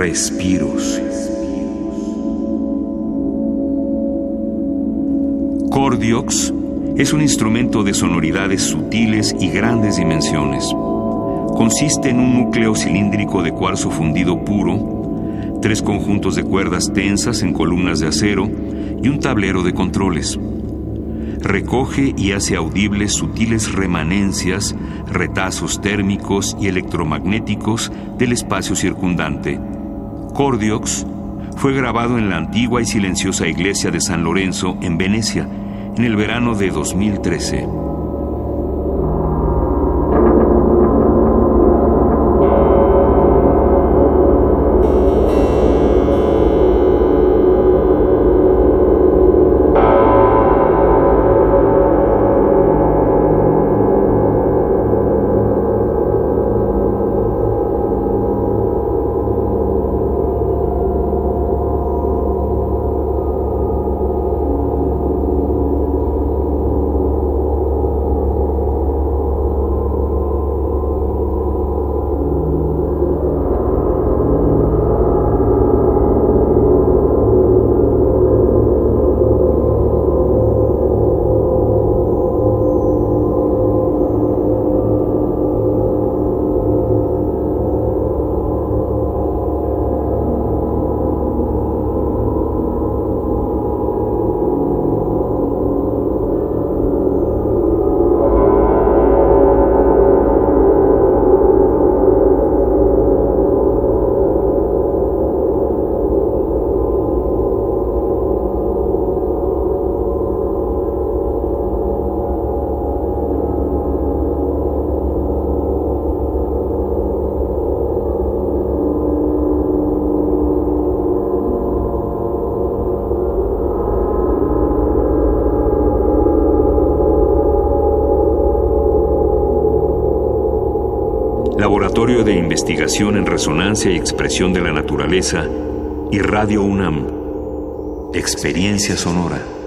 respiros. Cordiox es un instrumento de sonoridades sutiles y grandes dimensiones. Consiste en un núcleo cilíndrico de cuarzo fundido puro, tres conjuntos de cuerdas tensas en columnas de acero y un tablero de controles. Recoge y hace audibles sutiles remanencias, retazos térmicos y electromagnéticos del espacio circundante. Cordiox fue grabado en la antigua y silenciosa iglesia de San Lorenzo en Venecia en el verano de 2013. Laboratorio de Investigación en Resonancia y Expresión de la Naturaleza y Radio UNAM. Experiencia Sonora.